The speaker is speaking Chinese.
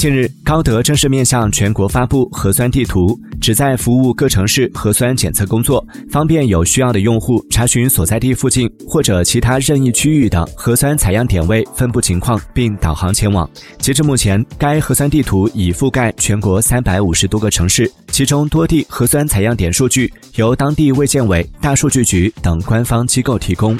近日，高德正式面向全国发布核酸地图，旨在服务各城市核酸检测工作，方便有需要的用户查询所在地附近或者其他任意区域的核酸采样点位分布情况，并导航前往。截至目前，该核酸地图已覆盖全国三百五十多个城市，其中多地核酸采样点数据由当地卫健委、大数据局等官方机构提供。